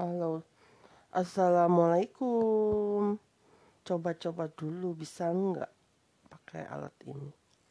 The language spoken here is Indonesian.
Halo, assalamualaikum. Coba-coba dulu bisa nggak pakai alat ini?